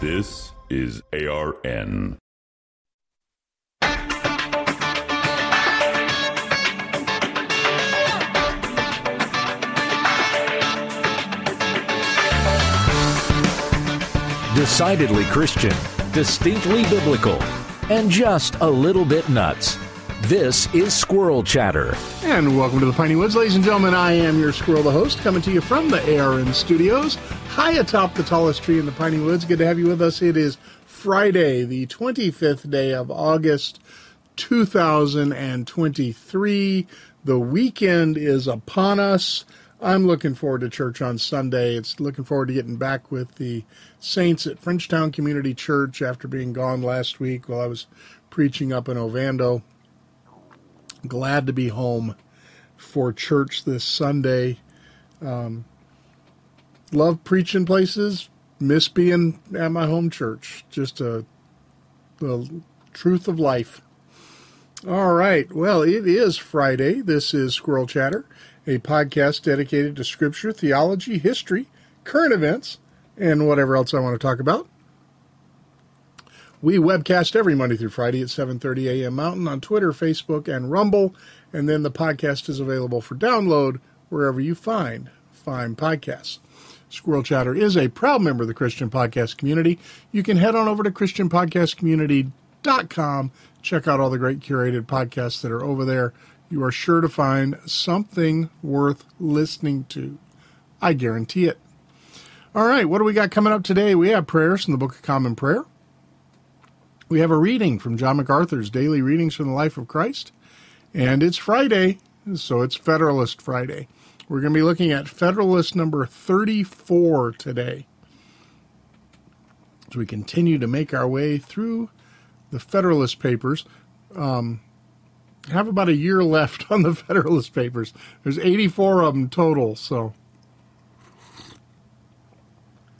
This is ARN. Decidedly Christian, distinctly biblical, and just a little bit nuts. This is Squirrel Chatter. And welcome to the Piney Woods, ladies and gentlemen. I am your squirrel, the host, coming to you from the ARN studios, high atop the tallest tree in the Piney Woods. Good to have you with us. It is Friday, the 25th day of August, 2023. The weekend is upon us. I'm looking forward to church on Sunday. It's looking forward to getting back with the saints at Frenchtown Community Church after being gone last week while I was preaching up in Ovando. Glad to be home for church this Sunday. Um, love preaching places. Miss being at my home church. Just a the truth of life. All right. Well, it is Friday. This is Squirrel Chatter, a podcast dedicated to scripture, theology, history, current events, and whatever else I want to talk about. We webcast every Monday through Friday at 7:30 a.m. Mountain on Twitter, Facebook, and Rumble, and then the podcast is available for download wherever you find fine podcasts. Squirrel Chatter is a proud member of the Christian Podcast Community. You can head on over to christianpodcastcommunity.com, check out all the great curated podcasts that are over there. You are sure to find something worth listening to. I guarantee it. All right, what do we got coming up today? We have prayers from the Book of Common Prayer. We have a reading from John MacArthur's Daily Readings from the Life of Christ. And it's Friday, so it's Federalist Friday. We're going to be looking at Federalist number 34 today. As we continue to make our way through the Federalist Papers, um, have about a year left on the Federalist Papers. There's 84 of them total, so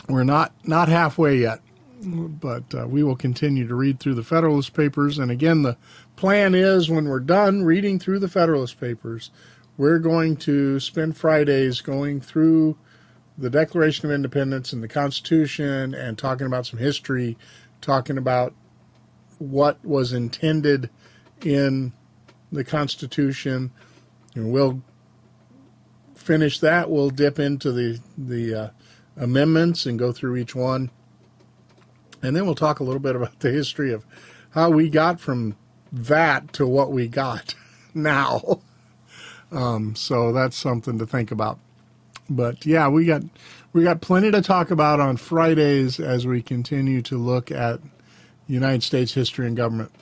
we're not not halfway yet but uh, we will continue to read through the Federalist Papers. And again, the plan is when we're done reading through the Federalist Papers, we're going to spend Fridays going through the Declaration of Independence and the Constitution and talking about some history, talking about what was intended in the Constitution. And we'll finish that. We'll dip into the, the uh, amendments and go through each one and then we'll talk a little bit about the history of how we got from that to what we got now. Um, so that's something to think about. But yeah, we got we got plenty to talk about on Fridays as we continue to look at United States history and government.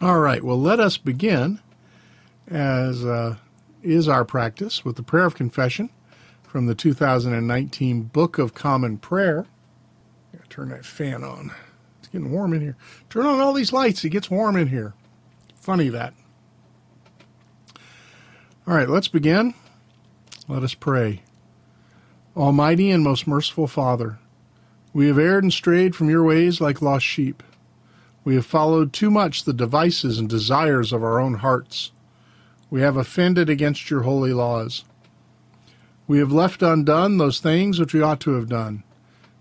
All right, well, let us begin, as uh, is our practice, with the prayer of confession from the 2019 Book of Common Prayer turn that fan on. It's getting warm in here. Turn on all these lights. It gets warm in here. Funny that. All right, let's begin. Let us pray. Almighty and most merciful Father, we have erred and strayed from your ways like lost sheep. We have followed too much the devices and desires of our own hearts. We have offended against your holy laws. We have left undone those things which we ought to have done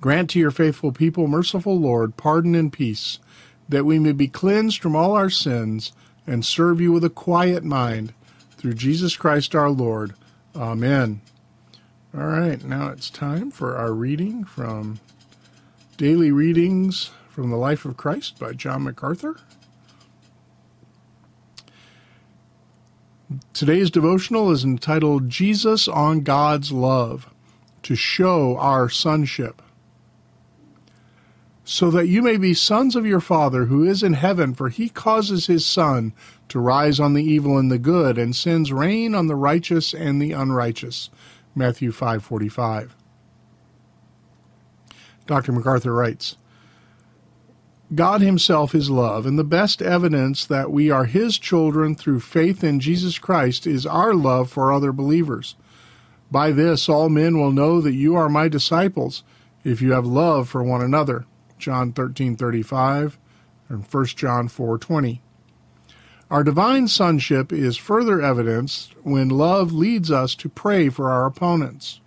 Grant to your faithful people, merciful Lord, pardon and peace, that we may be cleansed from all our sins and serve you with a quiet mind. Through Jesus Christ our Lord. Amen. All right, now it's time for our reading from Daily Readings from the Life of Christ by John MacArthur. Today's devotional is entitled Jesus on God's Love to Show Our Sonship. So that you may be sons of your Father who is in heaven, for he causes his sun to rise on the evil and the good, and sends rain on the righteous and the unrighteous. Matthew 5:45. Dr. MacArthur writes, God Himself is love, and the best evidence that we are His children through faith in Jesus Christ is our love for other believers. By this all men will know that you are my disciples, if you have love for one another. John 13:35 and 1 John 4:20. Our divine sonship is further evidenced when love leads us to pray for our opponents.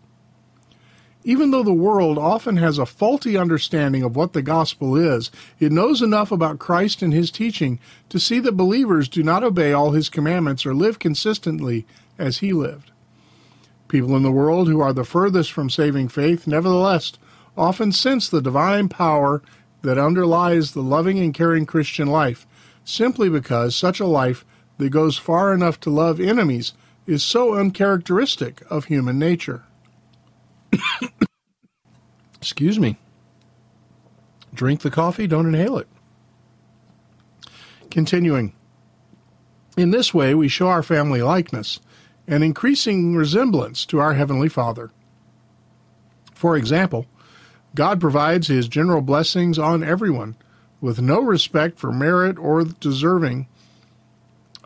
Even though the world often has a faulty understanding of what the gospel is, it knows enough about Christ and his teaching to see that believers do not obey all his commandments or live consistently as he lived. People in the world who are the furthest from saving faith, nevertheless, often sense the divine power that underlies the loving and caring Christian life, simply because such a life that goes far enough to love enemies is so uncharacteristic of human nature. Excuse me. Drink the coffee, don't inhale it. Continuing. In this way, we show our family likeness and increasing resemblance to our Heavenly Father. For example, God provides His general blessings on everyone, with no respect for merit or deserving.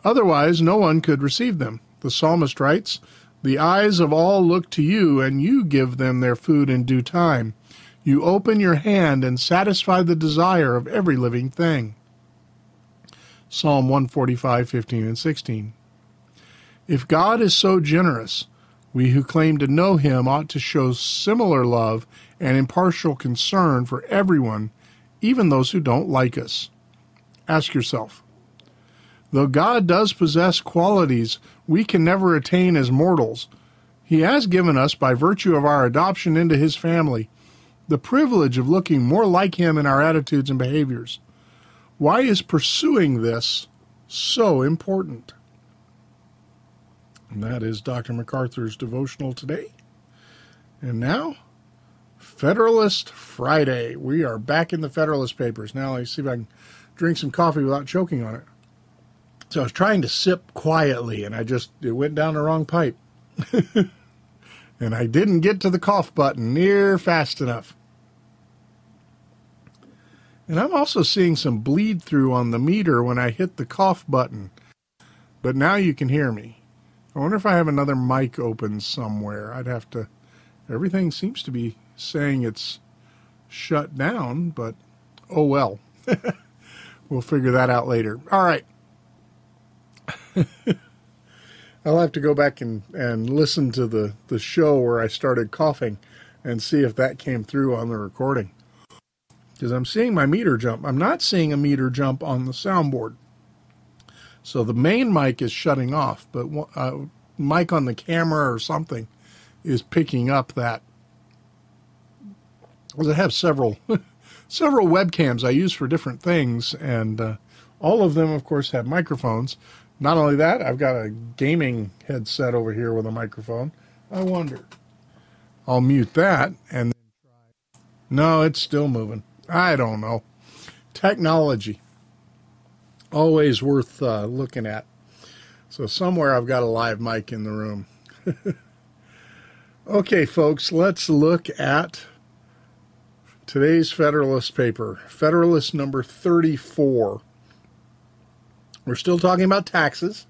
Otherwise, no one could receive them. The psalmist writes, the eyes of all look to you, and you give them their food in due time. You open your hand and satisfy the desire of every living thing. Psalm 145, 15 and 16. If God is so generous, we who claim to know him ought to show similar love and impartial concern for everyone, even those who don't like us. Ask yourself, Though God does possess qualities we can never attain as mortals, He has given us, by virtue of our adoption into His family, the privilege of looking more like Him in our attitudes and behaviors. Why is pursuing this so important? And that is Dr. MacArthur's devotional today. And now, Federalist Friday. We are back in the Federalist Papers. Now, let's see if I can drink some coffee without choking on it. So I was trying to sip quietly, and I just it went down the wrong pipe, and I didn't get to the cough button near fast enough. And I'm also seeing some bleed through on the meter when I hit the cough button. But now you can hear me. I wonder if I have another mic open somewhere. I'd have to. Everything seems to be saying it's shut down, but oh well. we'll figure that out later. All right. I'll have to go back and, and listen to the, the show where I started coughing and see if that came through on the recording. Because I'm seeing my meter jump. I'm not seeing a meter jump on the soundboard. So the main mic is shutting off, but uh, mic on the camera or something is picking up that. Because I have several several webcams I use for different things, and uh, all of them, of course, have microphones. Not only that, I've got a gaming headset over here with a microphone. I wonder. I'll mute that and then try. No, it's still moving. I don't know. Technology. Always worth uh, looking at. So somewhere I've got a live mic in the room. okay, folks, let's look at today's Federalist paper, Federalist number 34. We're still talking about taxes.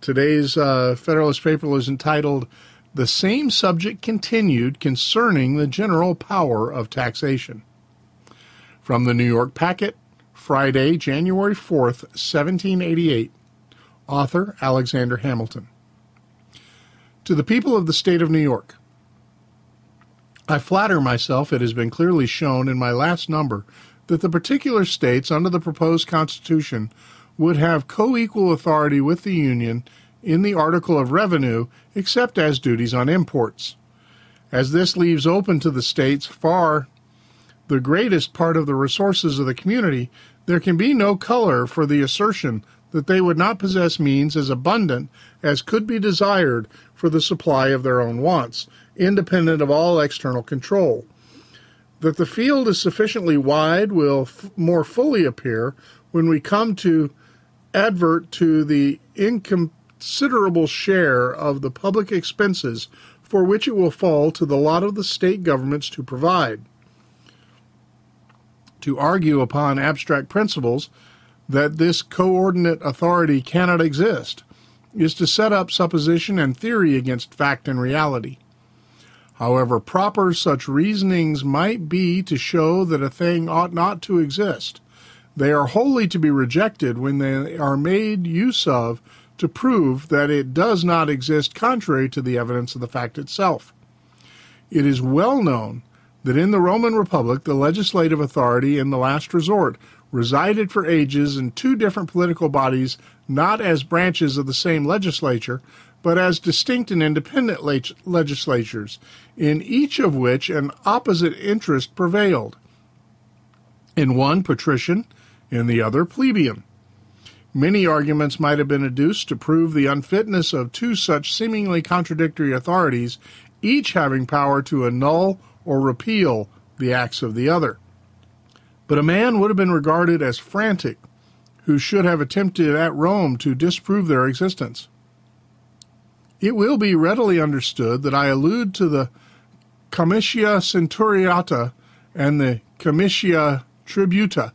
Today's uh, Federalist paper was entitled The Same Subject Continued Concerning the General Power of Taxation. From the New York Packet, Friday, January 4th, 1788. Author Alexander Hamilton. To the people of the state of New York, I flatter myself it has been clearly shown in my last number that the particular states under the proposed Constitution would have co-equal authority with the Union in the article of revenue except as duties on imports. As this leaves open to the states far the greatest part of the resources of the community, there can be no color for the assertion that they would not possess means as abundant as could be desired for the supply of their own wants, independent of all external control. That the field is sufficiently wide will f- more fully appear when we come to advert to the inconsiderable share of the public expenses for which it will fall to the lot of the state governments to provide. To argue upon abstract principles that this coordinate authority cannot exist is to set up supposition and theory against fact and reality. However proper such reasonings might be to show that a thing ought not to exist, they are wholly to be rejected when they are made use of to prove that it does not exist contrary to the evidence of the fact itself. It is well known that in the Roman Republic the legislative authority in the last resort resided for ages in two different political bodies, not as branches of the same legislature, but as distinct and independent legislatures, in each of which an opposite interest prevailed. In one, patrician, in the other, plebeian. Many arguments might have been adduced to prove the unfitness of two such seemingly contradictory authorities, each having power to annul or repeal the acts of the other. But a man would have been regarded as frantic who should have attempted at Rome to disprove their existence. It will be readily understood that I allude to the Comitia Centuriata and the Comitia Tributa.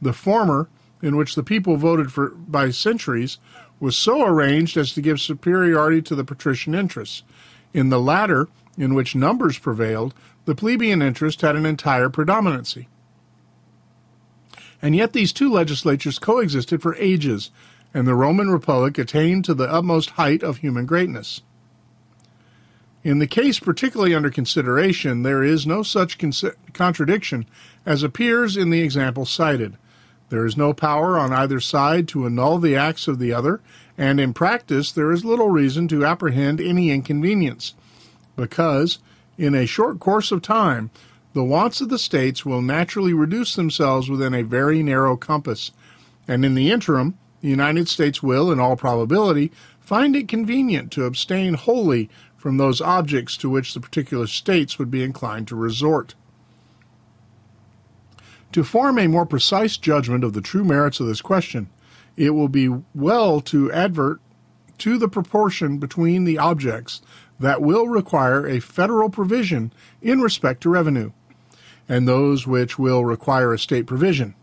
The former, in which the people voted for by centuries, was so arranged as to give superiority to the patrician interests. In the latter, in which numbers prevailed, the plebeian interest had an entire predominancy. And yet these two legislatures coexisted for ages, and the Roman Republic attained to the utmost height of human greatness. In the case particularly under consideration, there is no such contradiction as appears in the example cited. There is no power on either side to annul the acts of the other, and in practice there is little reason to apprehend any inconvenience, because, in a short course of time, the wants of the states will naturally reduce themselves within a very narrow compass, and in the interim, the United States will, in all probability, find it convenient to abstain wholly from those objects to which the particular states would be inclined to resort. To form a more precise judgment of the true merits of this question, it will be well to advert to the proportion between the objects that will require a federal provision in respect to revenue and those which will require a state provision.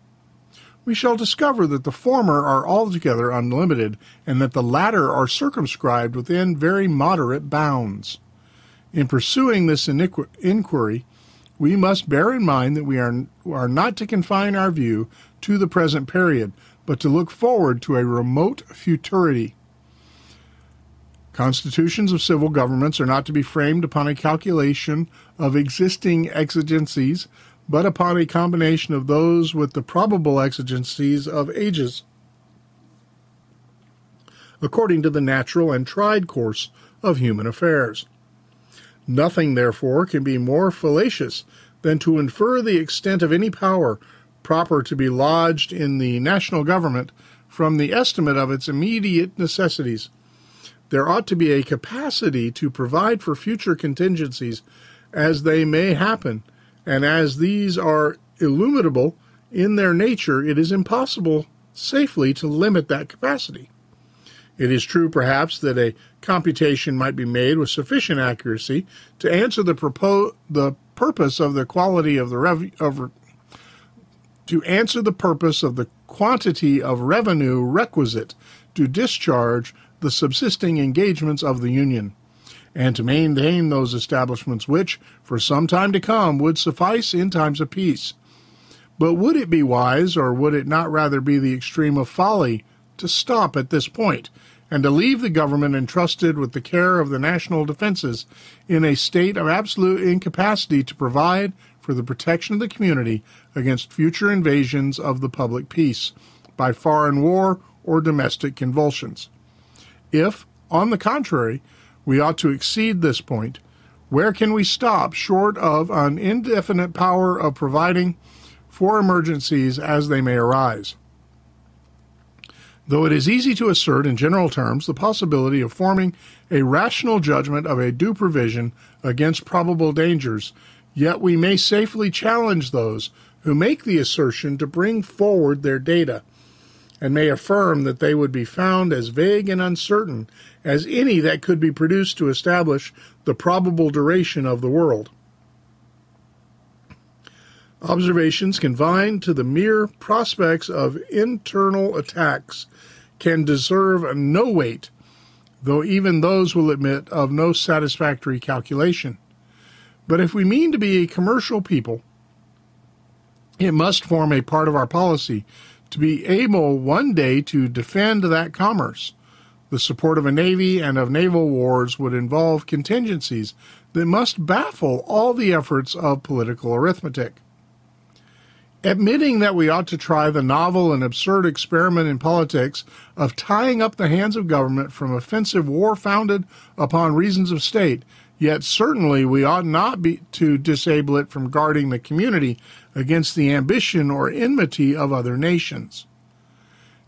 We shall discover that the former are altogether unlimited, and that the latter are circumscribed within very moderate bounds. In pursuing this inquiry, we must bear in mind that we are, are not to confine our view to the present period, but to look forward to a remote futurity. Constitutions of civil governments are not to be framed upon a calculation of existing exigencies, but upon a combination of those with the probable exigencies of ages, according to the natural and tried course of human affairs. Nothing, therefore, can be more fallacious than to infer the extent of any power proper to be lodged in the national government from the estimate of its immediate necessities there ought to be a capacity to provide for future contingencies as they may happen, and as these are illimitable in their nature, it is impossible safely to limit that capacity. It is true, perhaps, that a computation might be made with sufficient accuracy to answer the propo- the purpose of the quality of the rev- of to answer the purpose of the quantity of revenue requisite to discharge the subsisting engagements of the Union, and to maintain those establishments which, for some time to come, would suffice in times of peace. But would it be wise, or would it not rather be the extreme of folly, to stop at this point, and to leave the government entrusted with the care of the national defenses in a state of absolute incapacity to provide for the protection of the community against future invasions of the public peace by foreign war or domestic convulsions? If, on the contrary, we ought to exceed this point, where can we stop short of an indefinite power of providing for emergencies as they may arise? Though it is easy to assert in general terms the possibility of forming a rational judgment of a due provision against probable dangers, Yet we may safely challenge those who make the assertion to bring forward their data, and may affirm that they would be found as vague and uncertain as any that could be produced to establish the probable duration of the world. Observations confined to the mere prospects of internal attacks can deserve no weight, though even those will admit of no satisfactory calculation. But if we mean to be a commercial people, it must form a part of our policy to be able one day to defend that commerce. The support of a navy and of naval wars would involve contingencies that must baffle all the efforts of political arithmetic. Admitting that we ought to try the novel and absurd experiment in politics of tying up the hands of government from offensive war founded upon reasons of state, yet certainly we ought not be to disable it from guarding the community against the ambition or enmity of other nations.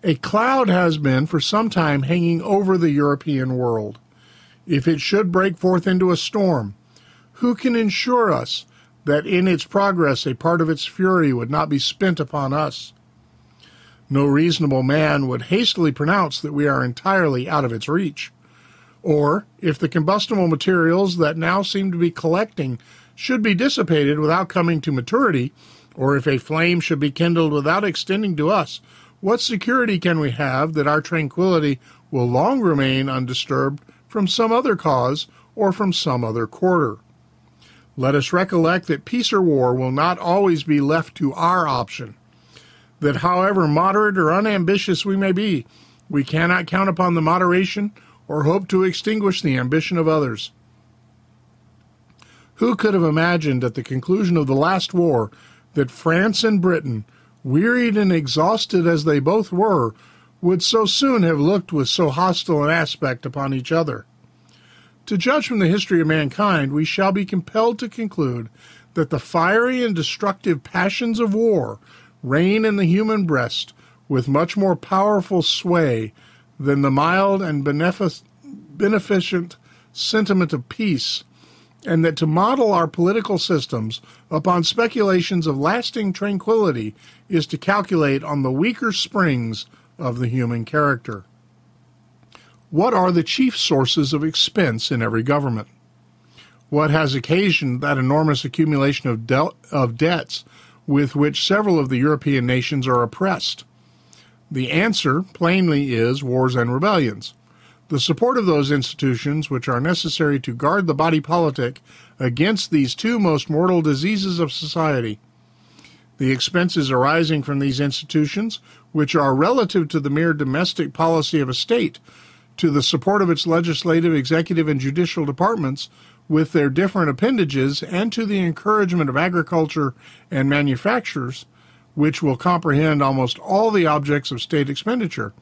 A cloud has been for some time hanging over the European world. If it should break forth into a storm, who can ensure us that in its progress a part of its fury would not be spent upon us? No reasonable man would hastily pronounce that we are entirely out of its reach. Or, if the combustible materials that now seem to be collecting should be dissipated without coming to maturity, or if a flame should be kindled without extending to us, what security can we have that our tranquillity will long remain undisturbed from some other cause or from some other quarter? Let us recollect that peace or war will not always be left to our option, that however moderate or unambitious we may be, we cannot count upon the moderation or hope to extinguish the ambition of others. Who could have imagined at the conclusion of the last war that France and Britain, wearied and exhausted as they both were, would so soon have looked with so hostile an aspect upon each other? To judge from the history of mankind, we shall be compelled to conclude that the fiery and destructive passions of war reign in the human breast with much more powerful sway than the mild and benefic- beneficent sentiment of peace, and that to model our political systems upon speculations of lasting tranquility is to calculate on the weaker springs of the human character. What are the chief sources of expense in every government? What has occasioned that enormous accumulation of, de- of debts with which several of the European nations are oppressed? The answer, plainly, is wars and rebellions. The support of those institutions which are necessary to guard the body politic against these two most mortal diseases of society. The expenses arising from these institutions, which are relative to the mere domestic policy of a state, to the support of its legislative, executive, and judicial departments with their different appendages, and to the encouragement of agriculture and manufactures, which will comprehend almost all the objects of state expenditure,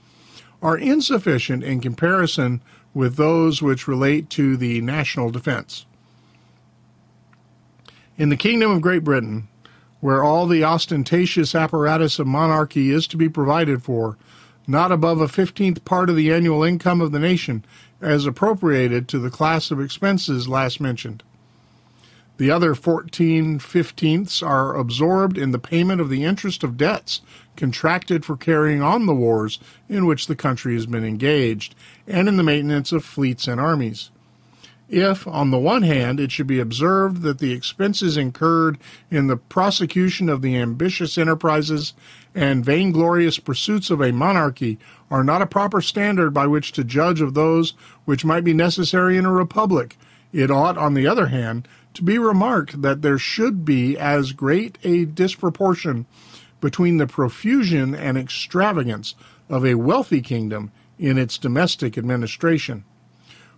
are insufficient in comparison with those which relate to the national defense. In the Kingdom of Great Britain, where all the ostentatious apparatus of monarchy is to be provided for, not above a fifteenth part of the annual income of the nation, as appropriated to the class of expenses last mentioned. The other fourteen fifteenths are absorbed in the payment of the interest of debts contracted for carrying on the wars in which the country has been engaged, and in the maintenance of fleets and armies. If, on the one hand, it should be observed that the expenses incurred in the prosecution of the ambitious enterprises and vainglorious pursuits of a monarchy are not a proper standard by which to judge of those which might be necessary in a republic. It ought, on the other hand, to be remarked that there should be as great a disproportion between the profusion and extravagance of a wealthy kingdom in its domestic administration,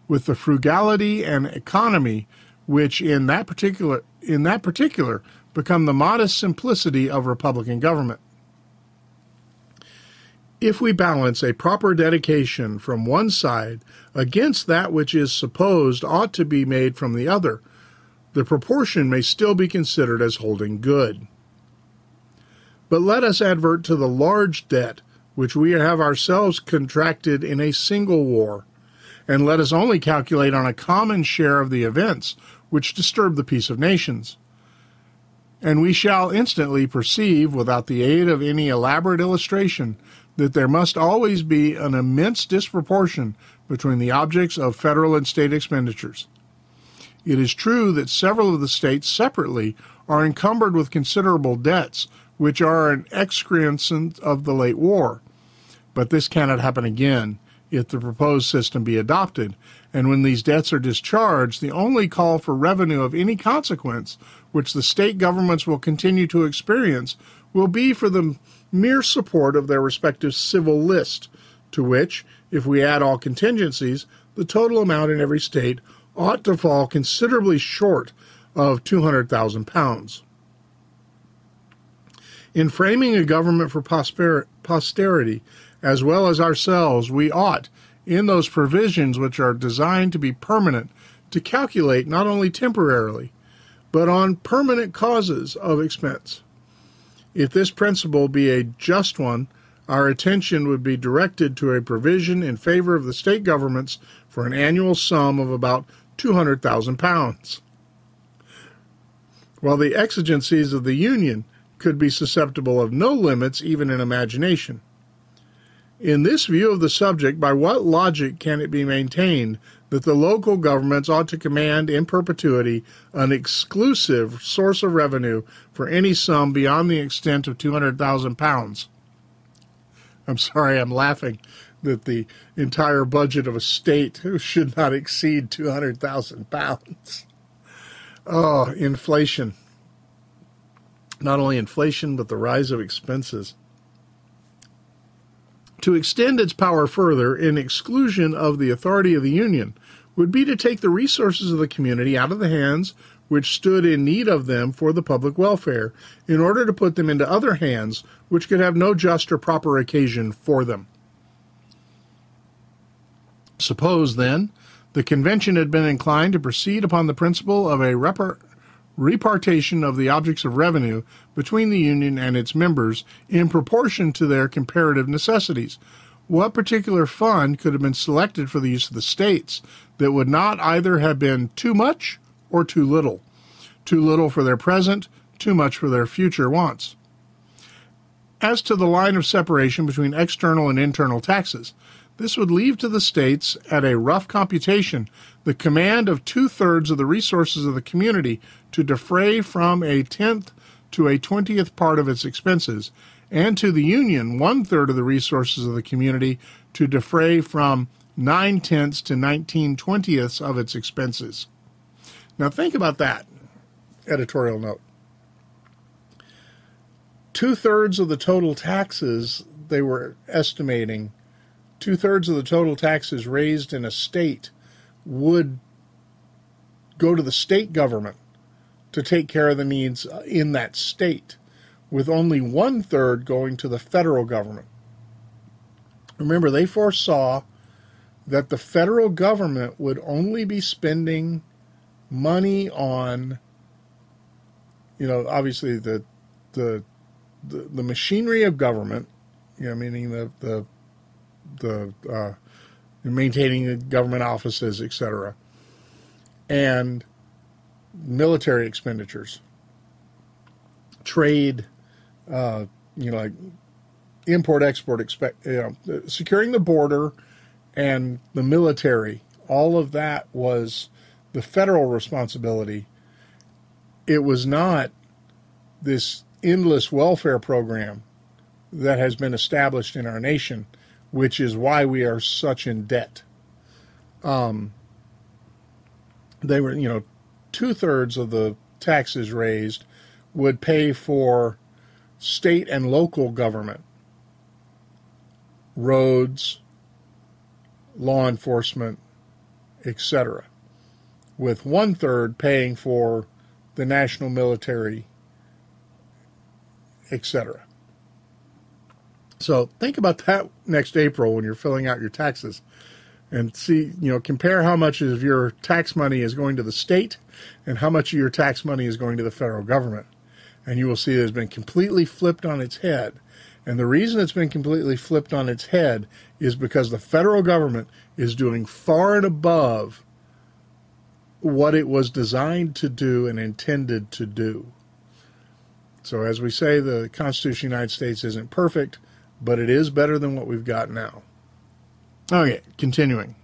with the frugality and economy which in that particular in that particular become the modest simplicity of republican government. If we balance a proper dedication from one side against that which is supposed ought to be made from the other, the proportion may still be considered as holding good. But let us advert to the large debt which we have ourselves contracted in a single war, and let us only calculate on a common share of the events which disturb the peace of nations. And we shall instantly perceive, without the aid of any elaborate illustration, that there must always be an immense disproportion between the objects of federal and state expenditures. It is true that several of the states separately are encumbered with considerable debts, which are an excrescence of the late war. But this cannot happen again if the proposed system be adopted, and when these debts are discharged, the only call for revenue of any consequence which the state governments will continue to experience will be for the mere support of their respective civil list, to which, if we add all contingencies, the total amount in every state ought to fall considerably short of £200,000. In framing a government for posterity, as well as ourselves, we ought, in those provisions which are designed to be permanent, to calculate not only temporarily, but on permanent causes of expense. If this principle be a just one, our attention would be directed to a provision in favor of the state governments for an annual sum of about £200,000. While the exigencies of the Union could be susceptible of no limits even in imagination. In this view of the subject, by what logic can it be maintained that the local governments ought to command in perpetuity an exclusive source of revenue for any sum beyond the extent of £200,000? I'm sorry, I'm laughing that the entire budget of a state should not exceed £200,000. Oh, inflation. Not only inflation, but the rise of expenses. To extend its power further in exclusion of the authority of the Union would be to take the resources of the community out of the hands which stood in need of them for the public welfare in order to put them into other hands which could have no just or proper occasion for them. Suppose, then, the convention had been inclined to proceed upon the principle of a repar- repartition of the objects of revenue between the Union and its members in proportion to their comparative necessities. What particular fund could have been selected for the use of the states that would not either have been too much or too little? Too little for their present, too much for their future wants. As to the line of separation between external and internal taxes, this would leave to the states, at a rough computation, the command of two thirds of the resources of the community to defray from a tenth to a twentieth part of its expenses, and to the Union one third of the resources of the community to defray from nine tenths to nineteen twentieths of its expenses. Now think about that. Editorial note. Two thirds of the total taxes they were estimating, two thirds of the total taxes raised in a state would go to the state government to take care of the needs in that state, with only one third going to the federal government. Remember, they foresaw that the federal government would only be spending money on, you know, obviously the the the, the machinery of government, you know, meaning the the the uh, maintaining the government offices, etc., and military expenditures, trade, uh, you know, like import export, expect, you know, securing the border and the military. All of that was the federal responsibility. It was not this endless welfare program that has been established in our nation, which is why we are such in debt. Um, they were, you know, two thirds of the taxes raised would pay for state and local government, roads, law enforcement, etc., with one third paying for the national military, etc. So think about that next April when you're filling out your taxes and see, you know, compare how much of your tax money is going to the state and how much of your tax money is going to the federal government. And you will see it has been completely flipped on its head. And the reason it's been completely flipped on its head is because the federal government is doing far and above what it was designed to do and intended to do. So, as we say, the Constitution of the United States isn't perfect, but it is better than what we've got now. Okay, continuing.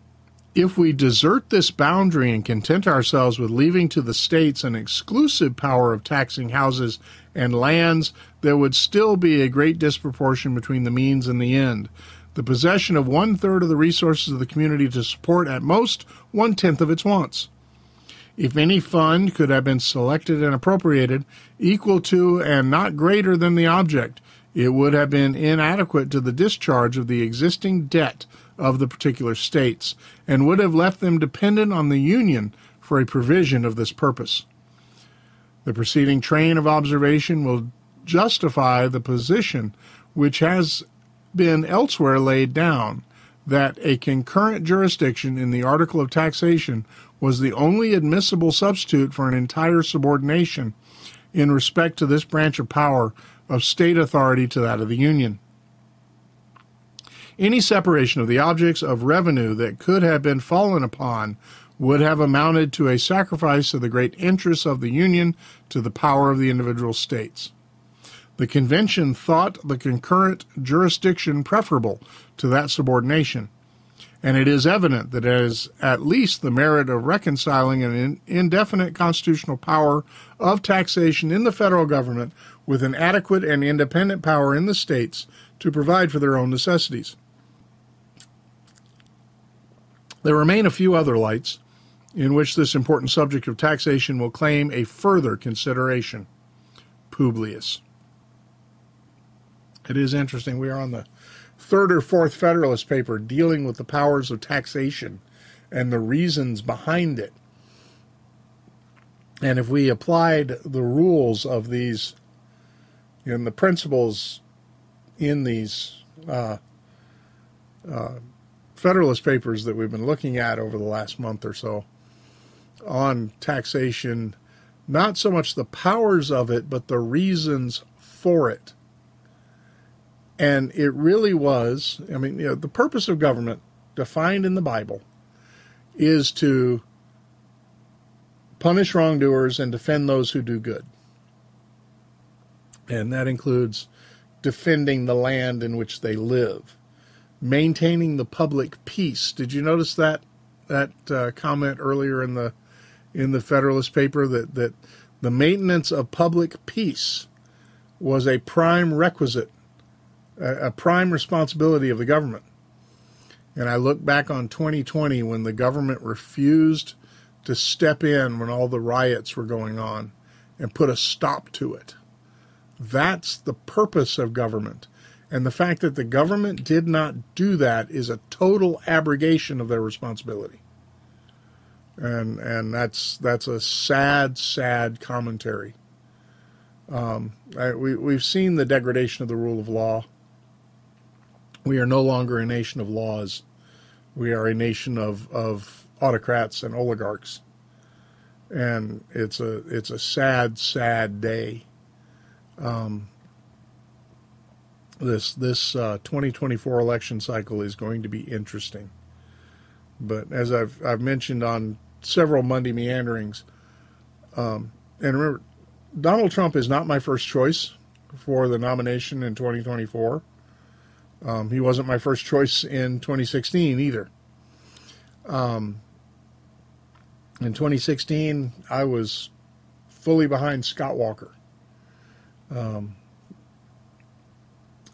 If we desert this boundary and content ourselves with leaving to the states an exclusive power of taxing houses and lands, there would still be a great disproportion between the means and the end. The possession of one third of the resources of the community to support at most one tenth of its wants. If any fund could have been selected and appropriated equal to and not greater than the object, it would have been inadequate to the discharge of the existing debt of the particular states and would have left them dependent on the Union for a provision of this purpose. The preceding train of observation will justify the position which has been elsewhere laid down that a concurrent jurisdiction in the article of taxation was the only admissible substitute for an entire subordination in respect to this branch of power of state authority to that of the Union. Any separation of the objects of revenue that could have been fallen upon would have amounted to a sacrifice of the great interests of the Union to the power of the individual states. The convention thought the concurrent jurisdiction preferable to that subordination, and it is evident that it has at least the merit of reconciling an indefinite constitutional power of taxation in the federal government with an adequate and independent power in the states to provide for their own necessities. There remain a few other lights in which this important subject of taxation will claim a further consideration. Publius. It is interesting. We are on the third or fourth Federalist paper dealing with the powers of taxation and the reasons behind it. And if we applied the rules of these and the principles in these uh, uh, Federalist papers that we've been looking at over the last month or so on taxation, not so much the powers of it, but the reasons for it. And it really was, I mean, you know, the purpose of government defined in the Bible is to punish wrongdoers and defend those who do good. And that includes defending the land in which they live maintaining the public peace. Did you notice that that uh, comment earlier in the in the Federalist paper that that the maintenance of public peace was a prime requisite, a, a prime responsibility of the government. And I look back on 2020 when the government refused to step in when all the riots were going on and put a stop to it. That's the purpose of government and the fact that the government did not do that is a total abrogation of their responsibility. And and that's that's a sad, sad commentary. Um, I, we we've seen the degradation of the rule of law. We are no longer a nation of laws. We are a nation of, of autocrats and oligarchs. And it's a it's a sad, sad day. Um, this this uh, 2024 election cycle is going to be interesting. But as I've I've mentioned on several Monday meanderings, um, and remember, Donald Trump is not my first choice for the nomination in 2024. Um, he wasn't my first choice in 2016 either. Um, in 2016, I was fully behind Scott Walker. Um,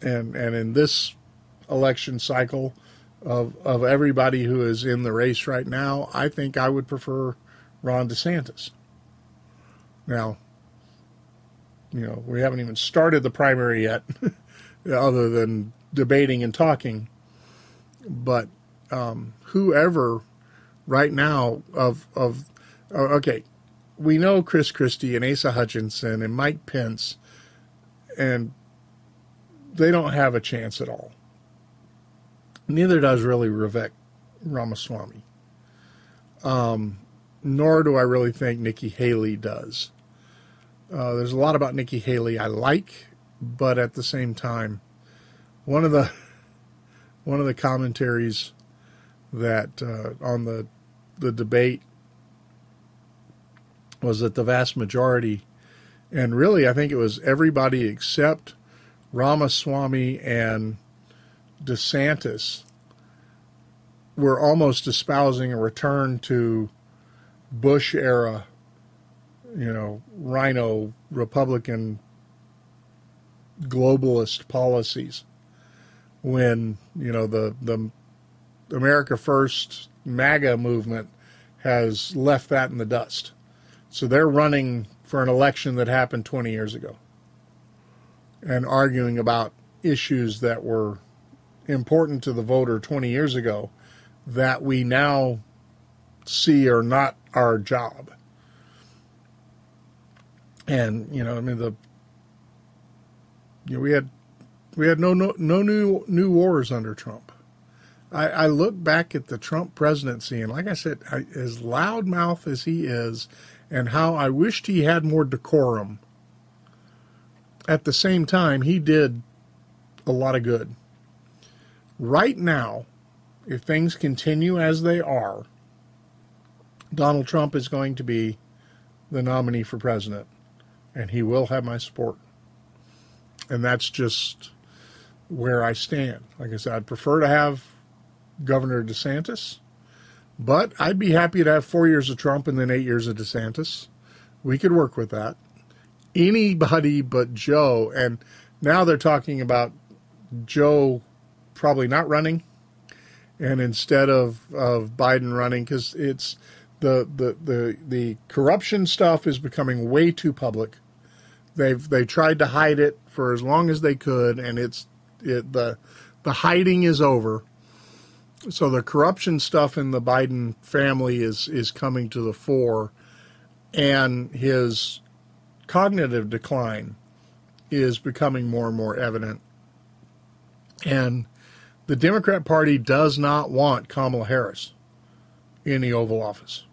and and in this election cycle of of everybody who is in the race right now, I think I would prefer Ron DeSantis. Now, you know, we haven't even started the primary yet, other than debating and talking. But um, whoever right now of of okay, we know Chris Christie and Asa Hutchinson and Mike Pence and they don't have a chance at all. Neither does really Vivek Ramaswamy. Um, nor do I really think Nikki Haley does. Uh, there's a lot about Nikki Haley I like, but at the same time, one of the one of the commentaries that uh, on the the debate was that the vast majority And really, I think it was everybody except Ramaswamy and DeSantis were almost espousing a return to Bush era, you know, rhino Republican globalist policies when, you know, the, the America First MAGA movement has left that in the dust. So they're running for an election that happened 20 years ago and arguing about issues that were important to the voter 20 years ago that we now see are not our job. And you know, I mean the you know, we had we had no no, no new new wars under Trump. I, I look back at the Trump presidency, and like I said, I, as loudmouth as he is, and how I wished he had more decorum. At the same time, he did a lot of good. Right now, if things continue as they are, Donald Trump is going to be the nominee for president, and he will have my support. And that's just where I stand. Like I said, I'd prefer to have Governor DeSantis, but I'd be happy to have four years of Trump and then eight years of DeSantis. We could work with that. Anybody but Joe, and now they're talking about Joe probably not running, and instead of, of Biden running, because it's the, the the the corruption stuff is becoming way too public. They've they tried to hide it for as long as they could, and it's it, the the hiding is over. So the corruption stuff in the Biden family is is coming to the fore, and his cognitive decline is becoming more and more evident. And the Democrat Party does not want Kamala Harris in the Oval Office.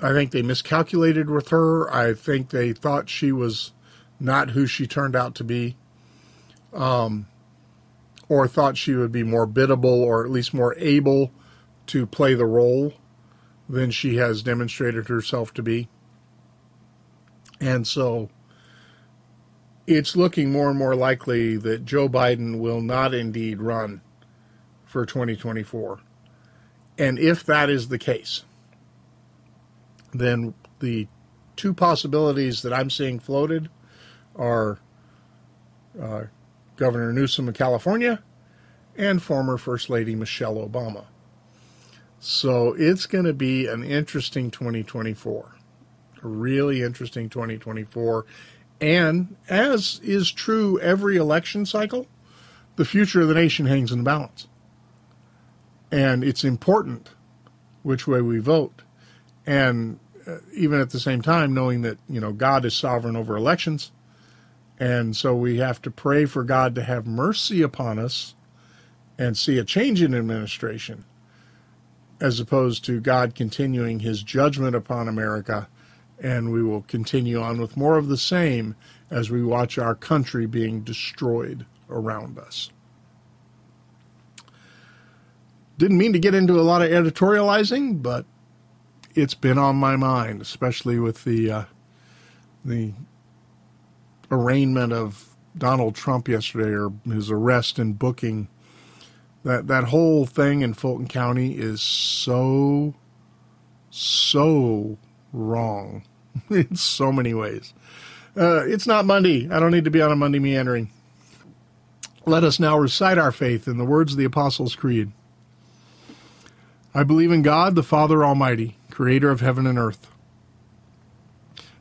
I think they miscalculated with her. I think they thought she was not who she turned out to be, um, or thought she would be more biddable or at least more able to play the role than she has demonstrated herself to be. And so it's looking more and more likely that Joe Biden will not indeed run for 2024. And if that is the case, then the two possibilities that I'm seeing floated are uh, Governor Newsom of California and former First Lady Michelle Obama. So it's going to be an interesting 2024, a really interesting 2024. And as is true every election cycle, the future of the nation hangs in the balance. And it's important which way we vote. And uh, even at the same time, knowing that, you know, God is sovereign over elections. And so we have to pray for God to have mercy upon us and see a change in administration as opposed to God continuing his judgment upon America and we will continue on with more of the same as we watch our country being destroyed around us. Didn't mean to get into a lot of editorializing, but it's been on my mind, especially with the uh, the arraignment of Donald Trump yesterday, or his arrest and booking. That that whole thing in Fulton County is so so wrong in so many ways. Uh, it's not Monday. I don't need to be on a Monday meandering. Let us now recite our faith in the words of the Apostles' Creed. I believe in God, the Father Almighty, creator of heaven and earth.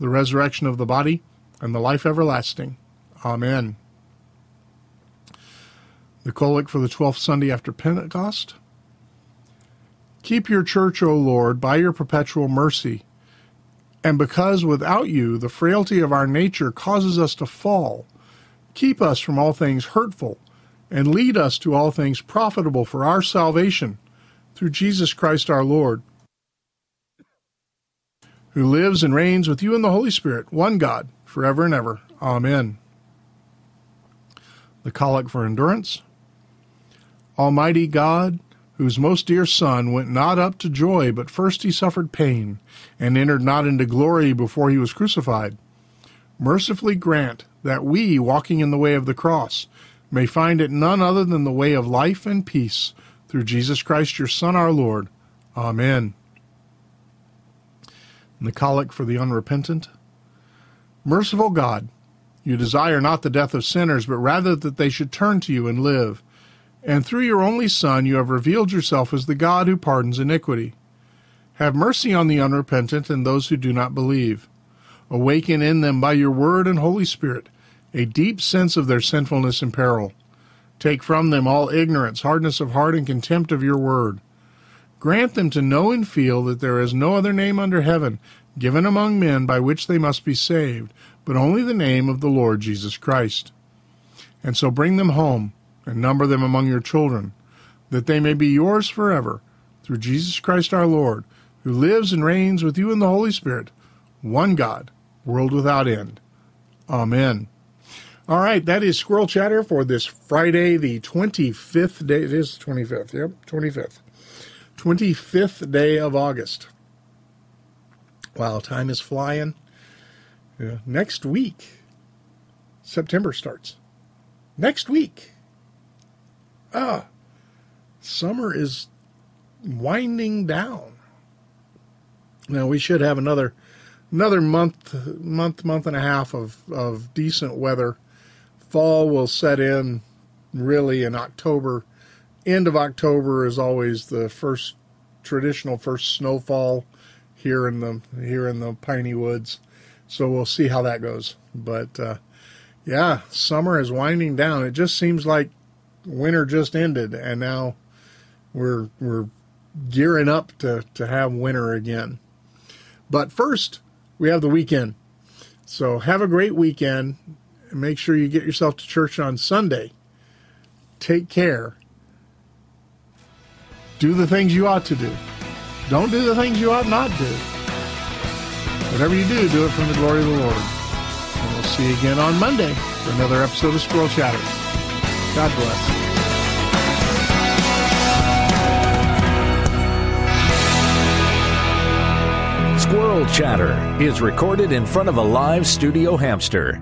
the resurrection of the body, and the life everlasting. Amen. The Collect for the 12th Sunday after Pentecost. Keep your church, O Lord, by your perpetual mercy And because without you, the frailty of our nature causes us to fall, keep us from all things hurtful, and lead us to all things profitable for our salvation through Jesus Christ our Lord, who lives and reigns with you in the Holy Spirit, one God, forever and ever. Amen. The Collect for Endurance. Almighty God, whose most dear Son went not up to joy, but first he suffered pain, and entered not into glory before he was crucified, mercifully grant that we, walking in the way of the cross, may find it none other than the way of life and peace, through Jesus Christ your Son our Lord. Amen. And the Collect for the Unrepentant. Merciful God, you desire not the death of sinners, but rather that they should turn to you and live. And through your only Son, you have revealed yourself as the God who pardons iniquity. Have mercy on the unrepentant and those who do not believe. Awaken in them by your word and Holy Spirit a deep sense of their sinfulness and peril. Take from them all ignorance, hardness of heart, and contempt of your word. Grant them to know and feel that there is no other name under heaven given among men by which they must be saved, but only the name of the Lord Jesus Christ. And so bring them home and number them among your children, that they may be yours forever, through Jesus Christ our Lord, who lives and reigns with you in the Holy Spirit, one God, world without end. Amen. All right, that is Squirrel Chatter for this Friday, the 25th day. It is 25th, yep, 25th. 25th day of August. Wow, time is flying. Yeah, next week, September starts. Next week. Ah, summer is winding down. Now we should have another another month month month and a half of of decent weather. Fall will set in really in October. End of October is always the first traditional first snowfall here in the here in the piney woods. So we'll see how that goes. But uh, yeah, summer is winding down. It just seems like winter just ended, and now we're we're gearing up to to have winter again. But first, we have the weekend. So have a great weekend. And make sure you get yourself to church on Sunday. Take care. Do the things you ought to do. Don't do the things you ought not do. Whatever you do, do it from the glory of the Lord. And we'll see you again on Monday for another episode of Squirrel Chatter. God bless. Squirrel Chatter is recorded in front of a live studio hamster